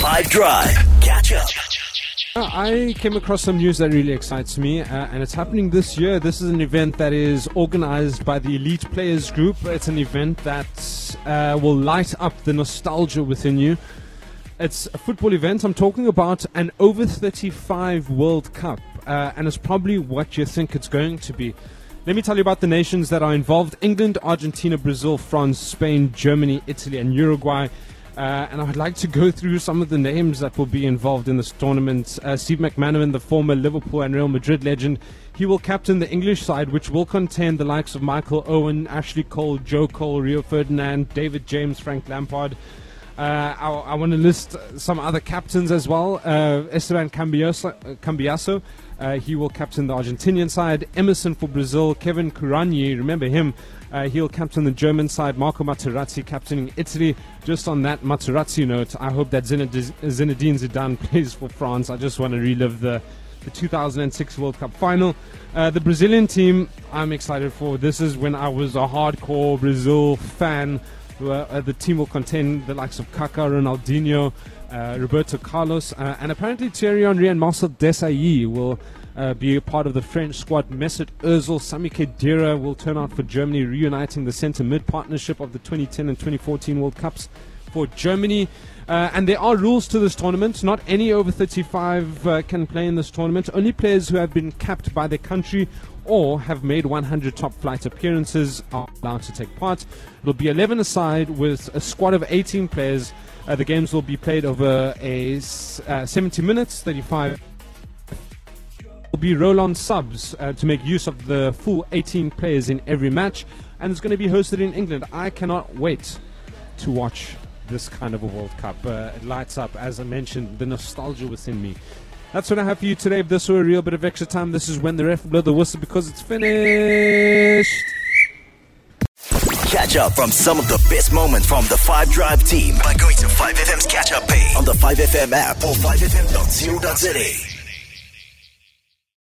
5 Drive. Catch up. Uh, I came across some news that really excites me, uh, and it's happening this year. This is an event that is organized by the Elite Players Group. It's an event that uh, will light up the nostalgia within you. It's a football event. I'm talking about an over 35 World Cup, uh, and it's probably what you think it's going to be. Let me tell you about the nations that are involved England, Argentina, Brazil, France, Spain, Germany, Italy, and Uruguay. Uh, and I'd like to go through some of the names that will be involved in this tournament. Uh, Steve McManaman, the former Liverpool and Real Madrid legend, he will captain the English side, which will contain the likes of Michael Owen, Ashley Cole, Joe Cole, Rio Ferdinand, David James, Frank Lampard. Uh, I, I want to list some other captains as well. Uh, Esteban Cambiasso, Cambiasso uh, he will captain the Argentinian side. Emerson for Brazil. Kevin Kuranyi, remember him. Uh, he'll captain the German side. Marco Materazzi captaining Italy. Just on that Materazzi note, I hope that Zinedine Zidane plays for France. I just want to relive the the 2006 World Cup final. Uh, the Brazilian team, I'm excited for. This is when I was a hardcore Brazil fan. Uh, the team will contain the likes of Kaká, Ronaldinho, uh, Roberto Carlos, uh, and apparently Thierry Henry and Marcel Desailly will uh, be a part of the French squad. Mesut Ozil, Sami Khedira will turn out for Germany, reuniting the centre-mid partnership of the 2010 and 2014 World Cups for Germany. Uh, and there are rules to this tournament. Not any over 35 uh, can play in this tournament. Only players who have been capped by their country or have made 100 top flight appearances are allowed to take part. It'll be 11 aside with a squad of 18 players. Uh, the games will be played over a uh, 70 minutes, 35 will be roll on subs uh, to make use of the full 18 players in every match, and it's going to be hosted in England. I cannot wait to watch this kind of a World Cup. Uh, it lights up, as I mentioned, the nostalgia within me. That's what I have for you today. If this were a real bit of extra time, this is when the ref blew the whistle because it's finished. Catch up from some of the best moments from the 5 Drive team by going to 5FM's catch up page on the 5FM app or 5FM.co.za.